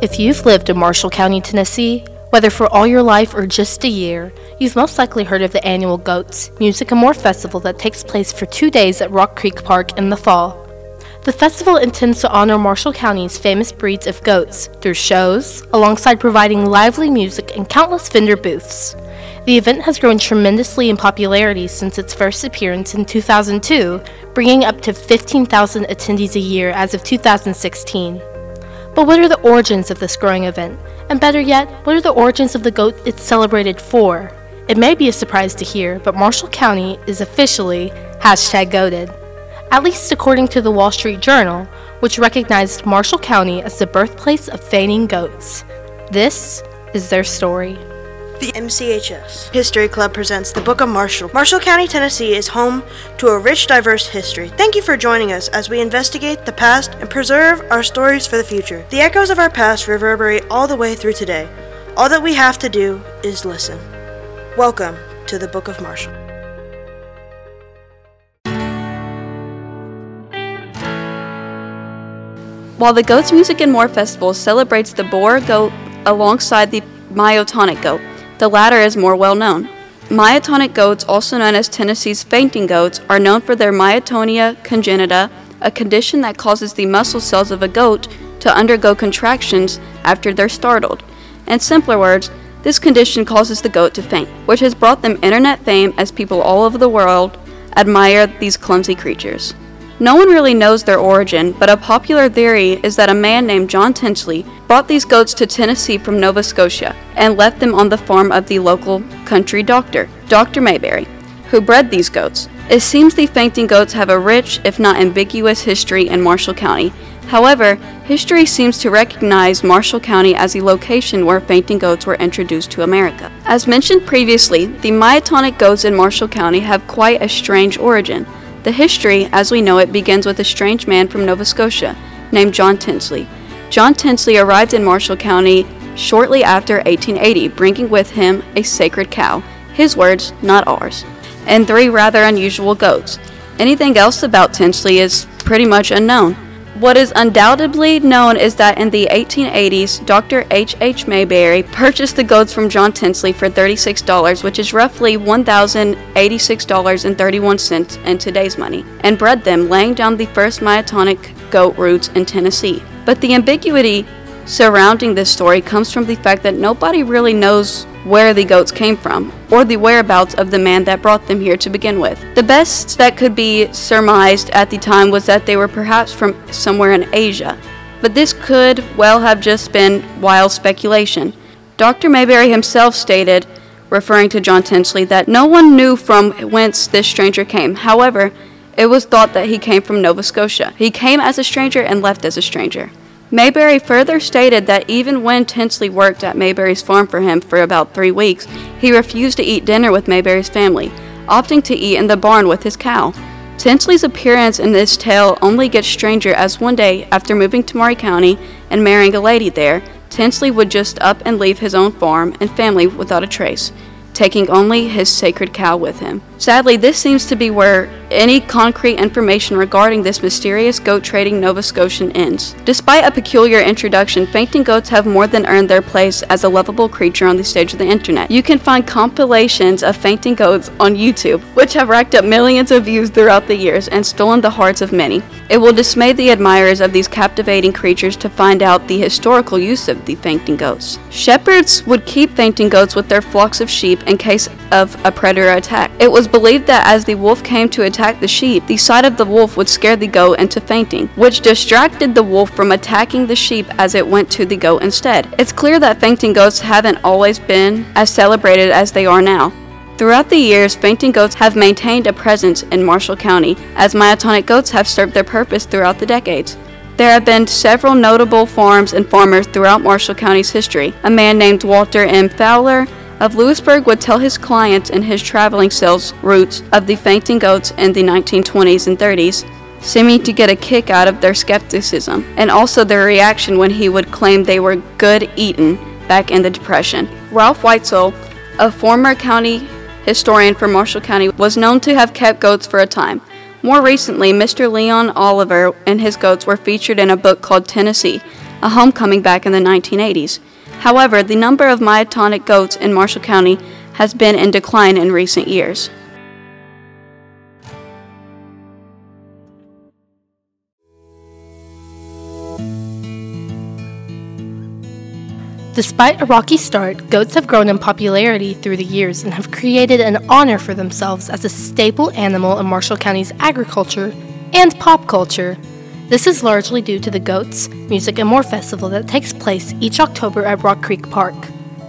If you've lived in Marshall County, Tennessee, whether for all your life or just a year, you've most likely heard of the annual Goats Music and More Festival that takes place for two days at Rock Creek Park in the fall. The festival intends to honor Marshall County's famous breeds of goats through shows, alongside providing lively music and countless vendor booths. The event has grown tremendously in popularity since its first appearance in 2002, bringing up to 15,000 attendees a year as of 2016. But what are the origins of this growing event? And better yet, what are the origins of the goat it's celebrated for? It may be a surprise to hear, but Marshall County is officially hashtag goated. At least according to the Wall Street Journal, which recognized Marshall County as the birthplace of fainting goats. This is their story. The MCHS History Club presents the Book of Marshall. Marshall County, Tennessee is home to a rich, diverse history. Thank you for joining us as we investigate the past and preserve our stories for the future. The echoes of our past reverberate all the way through today. All that we have to do is listen. Welcome to the Book of Marshall. While the Goats Music and More Festival celebrates the Boer goat alongside the myotonic goat, the latter is more well known. Myotonic goats, also known as Tennessee's fainting goats, are known for their myotonia congenita, a condition that causes the muscle cells of a goat to undergo contractions after they're startled. In simpler words, this condition causes the goat to faint, which has brought them internet fame as people all over the world admire these clumsy creatures. No one really knows their origin, but a popular theory is that a man named John Tinsley brought these goats to Tennessee from Nova Scotia and left them on the farm of the local country doctor, Dr. Mayberry, who bred these goats. It seems the fainting goats have a rich, if not ambiguous, history in Marshall County. However, history seems to recognize Marshall County as a location where fainting goats were introduced to America. As mentioned previously, the myotonic goats in Marshall County have quite a strange origin. The history, as we know it, begins with a strange man from Nova Scotia named John Tinsley. John Tinsley arrived in Marshall County shortly after 1880, bringing with him a sacred cow, his words, not ours, and three rather unusual goats. Anything else about Tinsley is pretty much unknown. What is undoubtedly known is that in the 1880s, Dr. H. H. Mayberry purchased the goats from John Tinsley for $36, which is roughly $1,086.31 in today's money, and bred them, laying down the first myotonic goat roots in Tennessee. But the ambiguity surrounding this story comes from the fact that nobody really knows where the goats came from, or the whereabouts of the man that brought them here to begin with. The best that could be surmised at the time was that they were perhaps from somewhere in Asia, but this could well have just been wild speculation. Dr. Mayberry himself stated, referring to John Tinsley, that no one knew from whence this stranger came. However, it was thought that he came from Nova Scotia. He came as a stranger and left as a stranger. Mayberry further stated that even when Tinsley worked at Mayberry's farm for him for about three weeks, he refused to eat dinner with Mayberry's family, opting to eat in the barn with his cow. Tinsley's appearance in this tale only gets stranger as one day, after moving to Maury County and marrying a lady there, Tinsley would just up and leave his own farm and family without a trace, taking only his sacred cow with him. Sadly, this seems to be where any concrete information regarding this mysterious goat trading Nova Scotian ends. Despite a peculiar introduction, fainting goats have more than earned their place as a lovable creature on the stage of the internet. You can find compilations of fainting goats on YouTube, which have racked up millions of views throughout the years and stolen the hearts of many. It will dismay the admirers of these captivating creatures to find out the historical use of the fainting goats. Shepherds would keep fainting goats with their flocks of sheep in case of a predator attack. It was believed that as the wolf came to attack the sheep, the sight of the wolf would scare the goat into fainting, which distracted the wolf from attacking the sheep as it went to the goat instead. It's clear that fainting goats haven't always been as celebrated as they are now. Throughout the years, fainting goats have maintained a presence in Marshall County, as myotonic goats have served their purpose throughout the decades. There have been several notable farms and farmers throughout Marshall County's history. A man named Walter M. Fowler of Lewisburg would tell his clients in his traveling sales routes of the fainting goats in the 1920s and 30s, seeming to get a kick out of their skepticism and also their reaction when he would claim they were good eaten back in the Depression. Ralph Weitzel, a former county historian for Marshall County, was known to have kept goats for a time. More recently, Mr. Leon Oliver and his goats were featured in a book called Tennessee, a homecoming back in the 1980s. However, the number of myotonic goats in Marshall County has been in decline in recent years. Despite a rocky start, goats have grown in popularity through the years and have created an honor for themselves as a staple animal in Marshall County's agriculture and pop culture. This is largely due to the Goats, Music and More Festival that takes place each October at Rock Creek Park.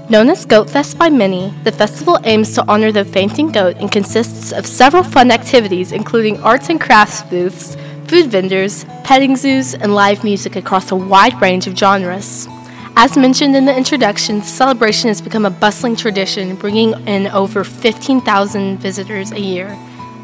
Known as Goat Fest by many, the festival aims to honor the fainting goat and consists of several fun activities including arts and crafts booths, food vendors, petting zoos, and live music across a wide range of genres. As mentioned in the introduction, the celebration has become a bustling tradition, bringing in over 15,000 visitors a year.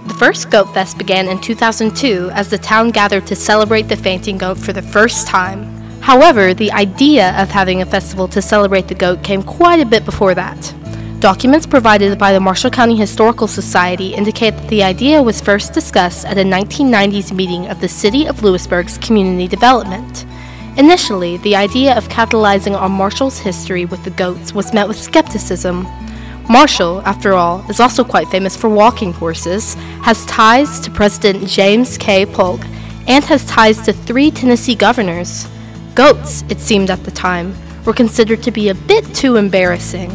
The first Goat Fest began in 2002 as the town gathered to celebrate the fainting goat for the first time. However, the idea of having a festival to celebrate the goat came quite a bit before that. Documents provided by the Marshall County Historical Society indicate that the idea was first discussed at a 1990s meeting of the City of Lewisburg's Community Development. Initially, the idea of capitalizing on Marshall's history with the goats was met with skepticism. Marshall, after all, is also quite famous for walking horses, has ties to President James K. Polk, and has ties to three Tennessee governors. Goats, it seemed at the time, were considered to be a bit too embarrassing.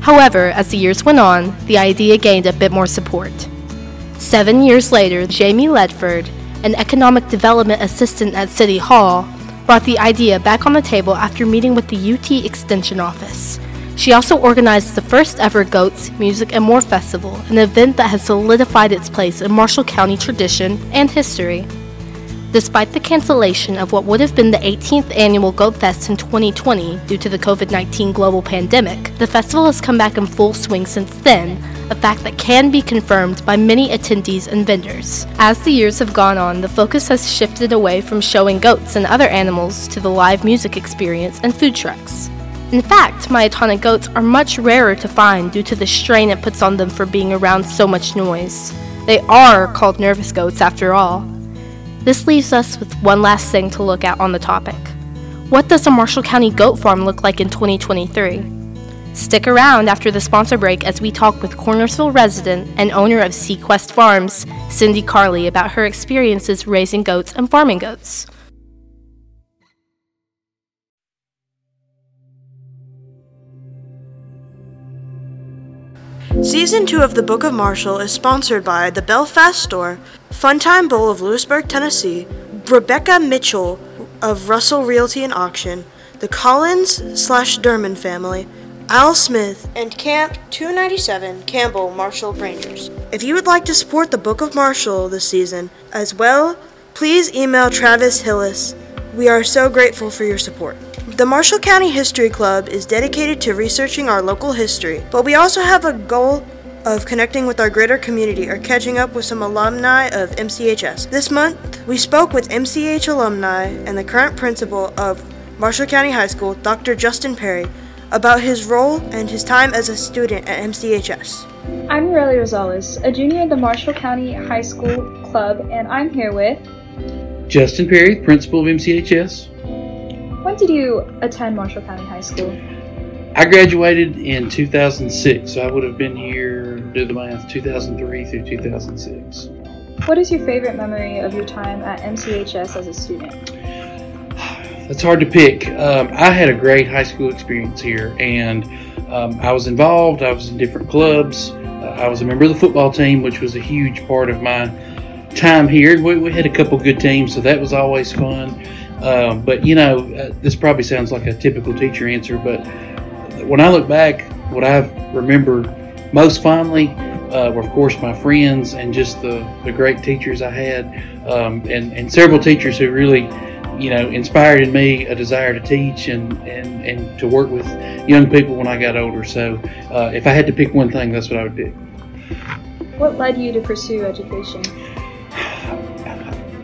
However, as the years went on, the idea gained a bit more support. Seven years later, Jamie Ledford, an economic development assistant at City Hall, brought the idea back on the table after meeting with the UT Extension Office. She also organized the first ever Goats, Music, and More Festival, an event that has solidified its place in Marshall County tradition and history. Despite the cancellation of what would have been the 18th annual Goat Fest in 2020 due to the COVID 19 global pandemic, the festival has come back in full swing since then, a fact that can be confirmed by many attendees and vendors. As the years have gone on, the focus has shifted away from showing goats and other animals to the live music experience and food trucks. In fact, myotonic goats are much rarer to find due to the strain it puts on them for being around so much noise. They are called nervous goats after all. This leaves us with one last thing to look at on the topic. What does a Marshall County goat farm look like in 2023? Stick around after the sponsor break as we talk with Cornersville resident and owner of SeaQuest Farms, Cindy Carley, about her experiences raising goats and farming goats. Season 2 of the Book of Marshall is sponsored by the Belfast Store, Funtime Bowl of Lewisburg, Tennessee, Rebecca Mitchell of Russell Realty and Auction, the Collins slash Derman family, Al Smith, and Camp 297 Campbell Marshall Rangers. If you would like to support the Book of Marshall this season as well, please email Travis Hillis. We are so grateful for your support. The Marshall County History Club is dedicated to researching our local history, but we also have a goal of connecting with our greater community or catching up with some alumni of MCHS. This month, we spoke with MCH alumni and the current principal of Marshall County High School, Dr. Justin Perry, about his role and his time as a student at MCHS. I'm Aurelia Rosales, a junior in the Marshall County High School Club, and I'm here with Justin Perry, principal of MCHS. When did you attend Marshall County High School? I graduated in 2006, so I would have been here, do the math, 2003 through 2006. What is your favorite memory of your time at MCHS as a student? That's hard to pick. Um, I had a great high school experience here, and um, I was involved. I was in different clubs. Uh, I was a member of the football team, which was a huge part of my time here. We, we had a couple good teams, so that was always fun. Um, but you know, uh, this probably sounds like a typical teacher answer, but when I look back, what I remember most fondly uh, were, of course, my friends and just the, the great teachers I had, um, and, and several teachers who really, you know, inspired in me a desire to teach and, and, and to work with young people when I got older. So, uh, if I had to pick one thing, that's what I would pick. What led you to pursue education?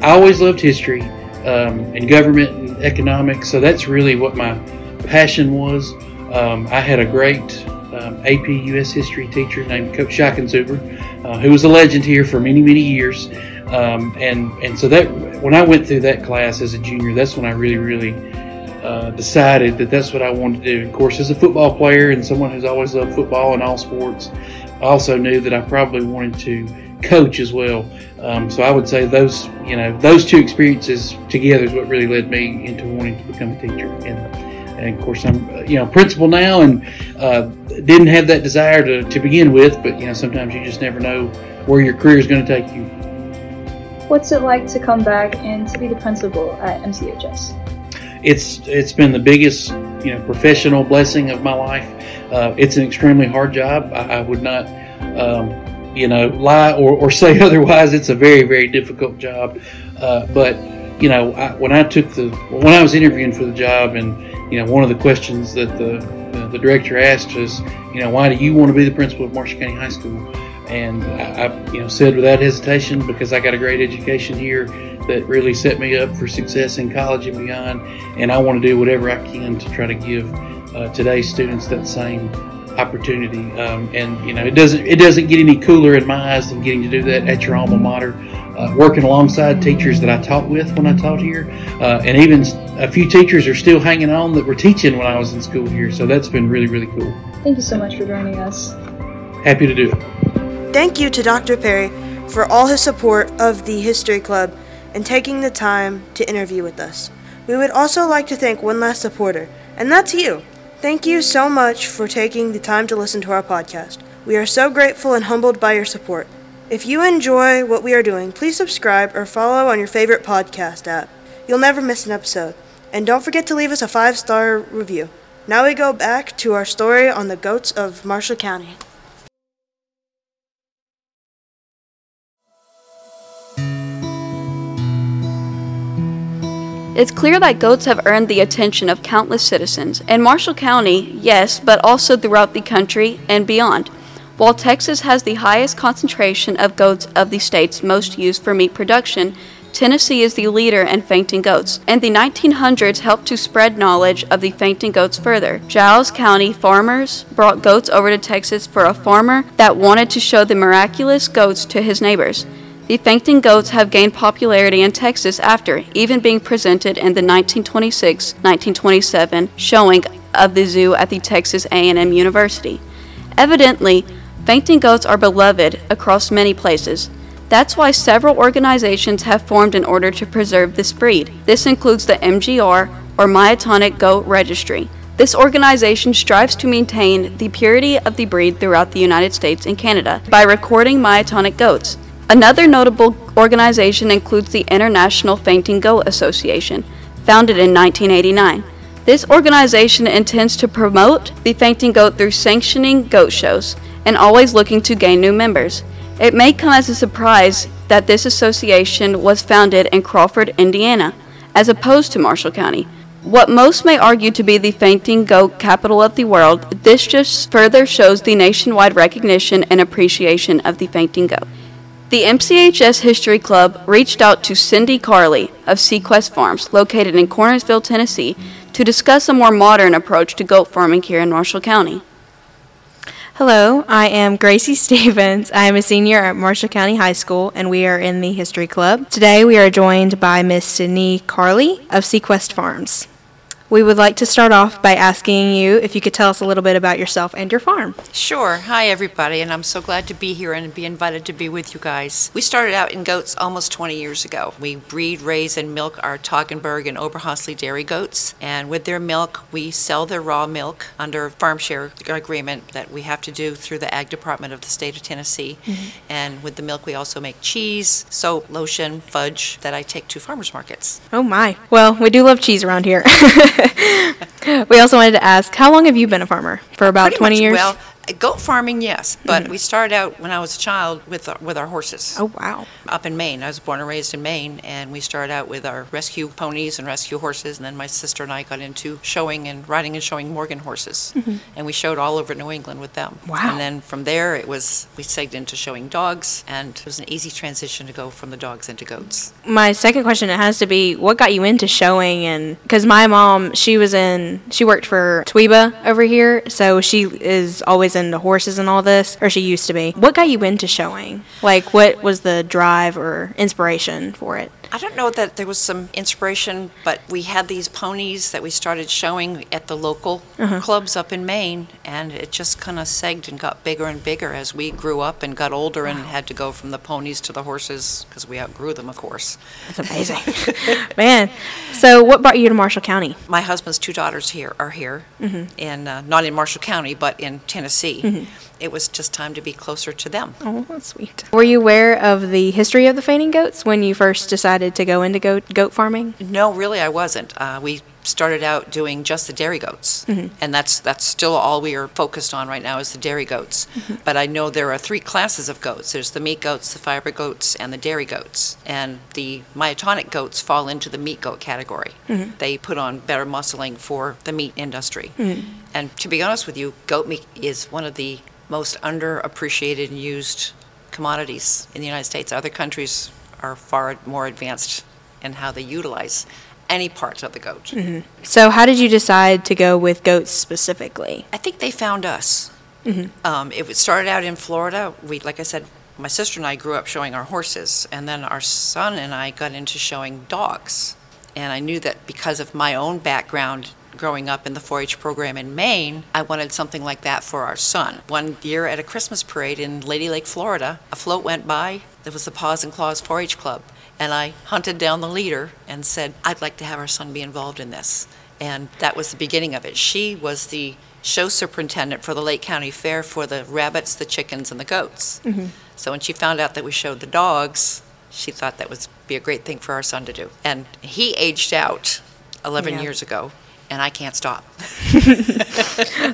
I always loved history um, and government and economics, so that's really what my passion was. Um, I had a great um, AP US history teacher named Coach Schachenzuber, uh, who was a legend here for many, many years. Um, and and so that when I went through that class as a junior, that's when I really, really uh, decided that that's what I wanted to do. Of course, as a football player and someone who's always loved football and all sports, I also knew that I probably wanted to coach as well. Um, so I would say those, you know, those two experiences together is what really led me into wanting to become a teacher. And, and of course, I'm, uh, you know, principal now, and uh, didn't have that desire to, to begin with. But you know, sometimes you just never know where your career is going to take you. What's it like to come back and to be the principal at MCHS? It's it's been the biggest you know professional blessing of my life. Uh, it's an extremely hard job. I, I would not. Um, you know, lie or, or say otherwise. It's a very, very difficult job. Uh, but, you know, I, when I took the, when I was interviewing for the job and, you know, one of the questions that the, the, the director asked was, you know, why do you want to be the principal of Marshall County High School? And I, I, you know, said without hesitation because I got a great education here that really set me up for success in college and beyond. And I want to do whatever I can to try to give uh, today's students that same opportunity. Um, and you know, it doesn't it doesn't get any cooler in my eyes than getting to do that at your alma mater, uh, working alongside teachers that I taught with when I taught here, uh, and even a few teachers are still hanging on that were teaching when I was in school here. So that's been really really cool. Thank you so much for joining us. Happy to do it. Thank you to Dr. Perry for all his support of the History Club and taking the time to interview with us. We would also like to thank one last supporter, and that's you. Thank you so much for taking the time to listen to our podcast. We are so grateful and humbled by your support. If you enjoy what we are doing, please subscribe or follow on your favorite podcast app. You'll never miss an episode. And don't forget to leave us a five star review. Now we go back to our story on the goats of Marshall County. It's clear that goats have earned the attention of countless citizens, in Marshall County, yes, but also throughout the country and beyond. While Texas has the highest concentration of goats of the states most used for meat production, Tennessee is the leader in fainting goats, and the 1900s helped to spread knowledge of the fainting goats further. Giles County farmers brought goats over to Texas for a farmer that wanted to show the miraculous goats to his neighbors. The fainting goats have gained popularity in Texas after even being presented in the 1926-1927 showing of the zoo at the Texas A&M University. Evidently, fainting goats are beloved across many places. That's why several organizations have formed in order to preserve this breed. This includes the MGR or Myotonic Goat Registry. This organization strives to maintain the purity of the breed throughout the United States and Canada by recording myotonic goats. Another notable organization includes the International Fainting Goat Association, founded in 1989. This organization intends to promote the fainting goat through sanctioning goat shows and always looking to gain new members. It may come as a surprise that this association was founded in Crawford, Indiana, as opposed to Marshall County. What most may argue to be the fainting goat capital of the world, this just further shows the nationwide recognition and appreciation of the fainting goat. The MCHS History Club reached out to Cindy Carley of SeaQuest Farms, located in Cornersville, Tennessee, to discuss a more modern approach to goat farming here in Marshall County. Hello, I am Gracie Stephens. I am a senior at Marshall County High School, and we are in the History Club. Today we are joined by Miss Cindy Carley of SeaQuest Farms. We would like to start off by asking you if you could tell us a little bit about yourself and your farm. Sure. Hi, everybody, and I'm so glad to be here and be invited to be with you guys. We started out in goats almost 20 years ago. We breed, raise, and milk our Toggenburg and Oberhasli dairy goats, and with their milk, we sell their raw milk under farm share agreement that we have to do through the Ag Department of the state of Tennessee. Mm-hmm. And with the milk, we also make cheese, soap, lotion, fudge that I take to farmers markets. Oh my. Well, we do love cheese around here. we also wanted to ask, how long have you been a farmer? For uh, about Pretty 20 much, years? Well, goat farming, yes, but we started out when I was a child with our, with our horses. oh wow. Up in Maine, I was born and raised in Maine, and we started out with our rescue ponies and rescue horses, and then my sister and I got into showing and riding and showing Morgan horses, and we showed all over New England with them. Mm-hmm. Wow. And then from there, it was we segged into showing dogs, and it was an easy transition to go from the dogs into goats. My second question it has to be what got you into showing and cuz my mom she was in she worked for Tweeba over here so she is always into horses and all this or she used to be. What got you into showing? Like what was the drive or inspiration for it? I don't know that there was some inspiration, but we had these ponies that we started showing at the local uh-huh. clubs up in Maine, and it just kind of segged and got bigger and bigger as we grew up and got older and had to go from the ponies to the horses because we outgrew them, of course. That's amazing. Man. So, what brought you to Marshall County? My husband's two daughters here are here, mm-hmm. in uh, not in Marshall County, but in Tennessee. Mm-hmm. It was just time to be closer to them. Oh, that's sweet. Were you aware of the history of the fainting goats when you first decided to go into goat, goat farming? No, really, I wasn't. Uh, we started out doing just the dairy goats, mm-hmm. and that's that's still all we are focused on right now is the dairy goats. Mm-hmm. But I know there are three classes of goats. There's the meat goats, the fiber goats, and the dairy goats. And the myotonic goats fall into the meat goat category. Mm-hmm. They put on better muscling for the meat industry. And to be honest with you, goat meat is one of the most underappreciated and used commodities in the United States. Other countries are far more advanced in how they utilize any parts of the goat. So, how did you decide to go with goats specifically? I think they found us. Um, it started out in Florida. We, like I said, my sister and I grew up showing our horses, and then our son and I got into showing dogs. And I knew that because of my own background growing up in the 4 H program in Maine, I wanted something like that for our son. One year at a Christmas parade in Lady Lake, Florida, a float went by. There was the Paws and Claws 4 H Club. And I hunted down the leader and said, I'd like to have our son be involved in this. And that was the beginning of it. She was the show superintendent for the Lake County Fair for the rabbits, the chickens, and the goats. Mm-hmm. So when she found out that we showed the dogs, she thought that would be a great thing for our son to do. And he aged out 11 Yeah. years ago, and I can't stop.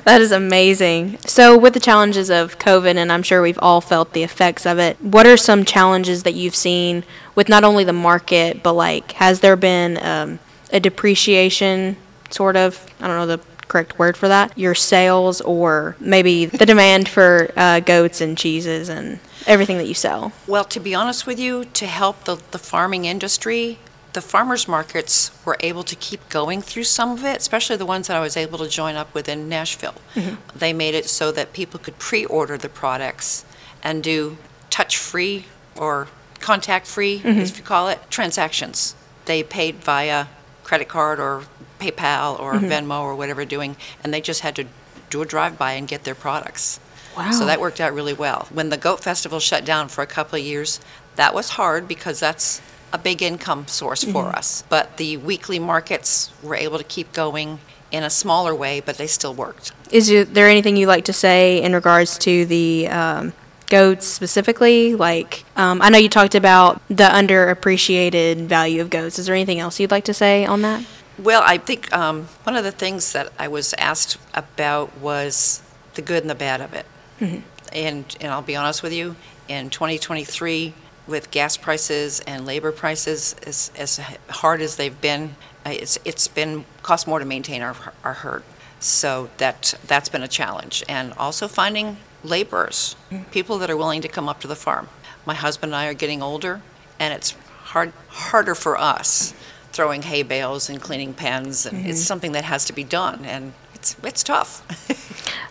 That is amazing. So, with the challenges of COVID, and I'm sure we've all felt the effects of it, what are some challenges that you've seen with not only the market, but like, has there been um, a depreciation, sort of? I don't know the correct word for that. Your sales, or maybe the demand for uh, goats and cheeses and everything that you sell? Well, to be honest with you, to help the, the farming industry, the farmers markets were able to keep going through some of it, especially the ones that I was able to join up with in Nashville. Mm-hmm. They made it so that people could pre order the products and do touch free or contact free, mm-hmm. as you call it, transactions. They paid via credit card or PayPal or mm-hmm. Venmo or whatever doing, and they just had to do a drive by and get their products. Wow. So that worked out really well. When the Goat Festival shut down for a couple of years, that was hard because that's a big income source for us. But the weekly markets were able to keep going in a smaller way, but they still worked. Is there anything you'd like to say in regards to the um, goats specifically? Like, um, I know you talked about the underappreciated value of goats. Is there anything else you'd like to say on that? Well, I think um, one of the things that I was asked about was the good and the bad of it. Mm-hmm. And, and I'll be honest with you, in 2023, with gas prices and labor prices as, as hard as they've been, uh, it's, it's been, cost more to maintain our, our herd. So that, that's been a challenge. And also finding laborers, mm-hmm. people that are willing to come up to the farm. My husband and I are getting older, and it's hard, harder for us throwing hay bales and cleaning pens, and it's mm-hmm. something that has to be done, and it's, it's tough.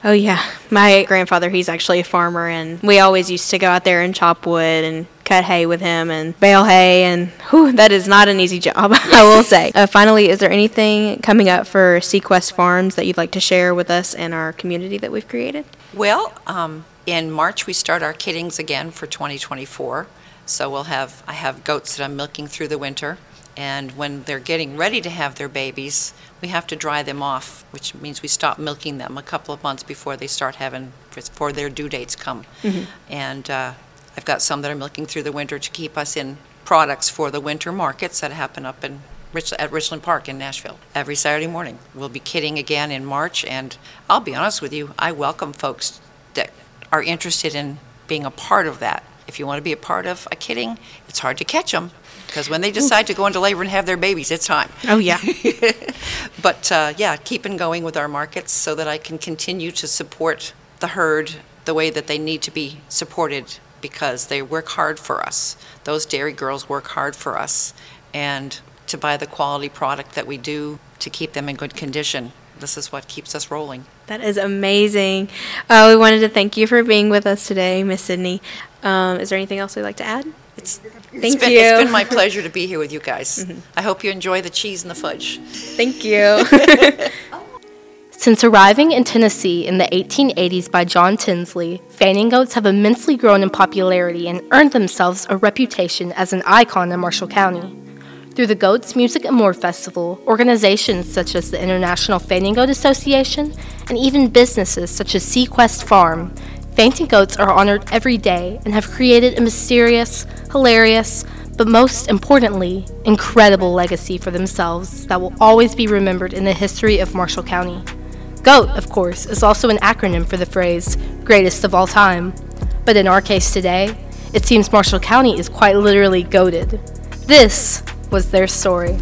Oh yeah, my grandfather, he's actually a farmer, and we always used to go out there and chop wood and cut hay with him and bale hay, and whew, that is not an easy job, I will say. Uh, finally, is there anything coming up for SeaQuest Farms that you'd like to share with us and our community that we've created? Well, um, in March, we start our kiddings again for 2024. So we'll have, I have goats that I'm milking through the winter. And when they're getting ready to have their babies, we have to dry them off, which means we stop milking them a couple of months before they start having, before their due dates come. And uh, I've got some that are milking through the winter to keep us in products for the winter markets that happen up in Rich, at Richland Park in Nashville every Saturday morning. We'll be kidding again in March, and I'll be honest with you, I welcome folks that are interested in being a part of that. If you want to be a part of a kidding, it's hard to catch them because when they decide to go into labor and have their babies, it's time. Oh yeah. But uh, yeah, keeping going with our markets so that I can continue to support the herd the way that they need to be supported because they work hard for us. Those dairy girls work hard for us. And to buy the quality product that we do to keep them in good condition, this is what keeps us rolling. That is amazing. Uh, we wanted to thank you for being with us today, Miss Cindy. Um, is there anything else you'd like to add? It's, Thank it's been, you. It's been my pleasure to be here with you guys. I hope you enjoy the cheese and the fudge. Thank you. Since arriving in Tennessee in the 1880s by John Tinsley, fainting goats have immensely grown in popularity and earned themselves a reputation as an icon in Marshall County. Through the Goats Music and More Festival, organizations such as the International Fainting Goat Association, and even businesses such as SeaQuest Farm, fainting goats are honored every day and have created a mysterious, hilarious, but most importantly, incredible legacy for themselves that will always be remembered in the history of Marshall County. GOAT, of course, is also an acronym for the phrase greatest of all time. But in our case today, it seems Marshall County is quite literally goated. This was their story.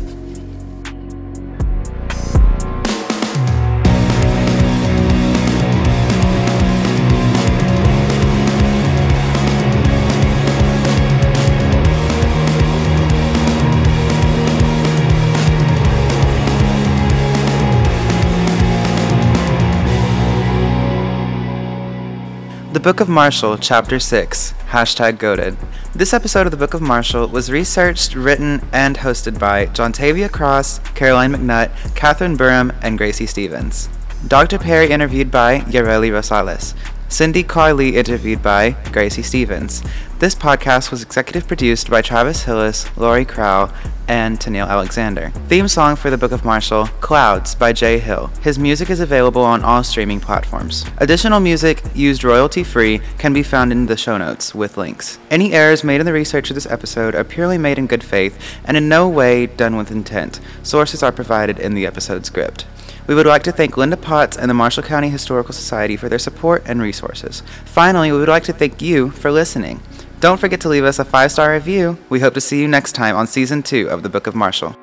The Book of Marshall, Chapter 6, hashtag goated. This episode of the Book of Marshall was researched, written, and hosted by Johntavia Cross, Caroline McNutt, Cathrynne Burrham, and Gracie Stephens. Dr. Perry interviewed by Yareli Rosales. Cindy Carley interviewed by Gracie Stephens. This podcast was executive produced by Travis Hillis, Lori Crow, and Tennille Alexander. Theme song for the Book of Marshall, Clouds by Jay Hill. His music is available on all streaming platforms. Additional music used royalty free can be found in the show notes with links. Any errors made in the research of this episode are purely made in good faith and in no way done with intent. Sources are provided in the episode script. We would like to thank Linda Potts and the Marshall County Historical Society for their support and resources. Finally, we would like to thank you for listening. Don't forget to leave us a five star review. We hope to see you next time on season two of the Book of Marshall.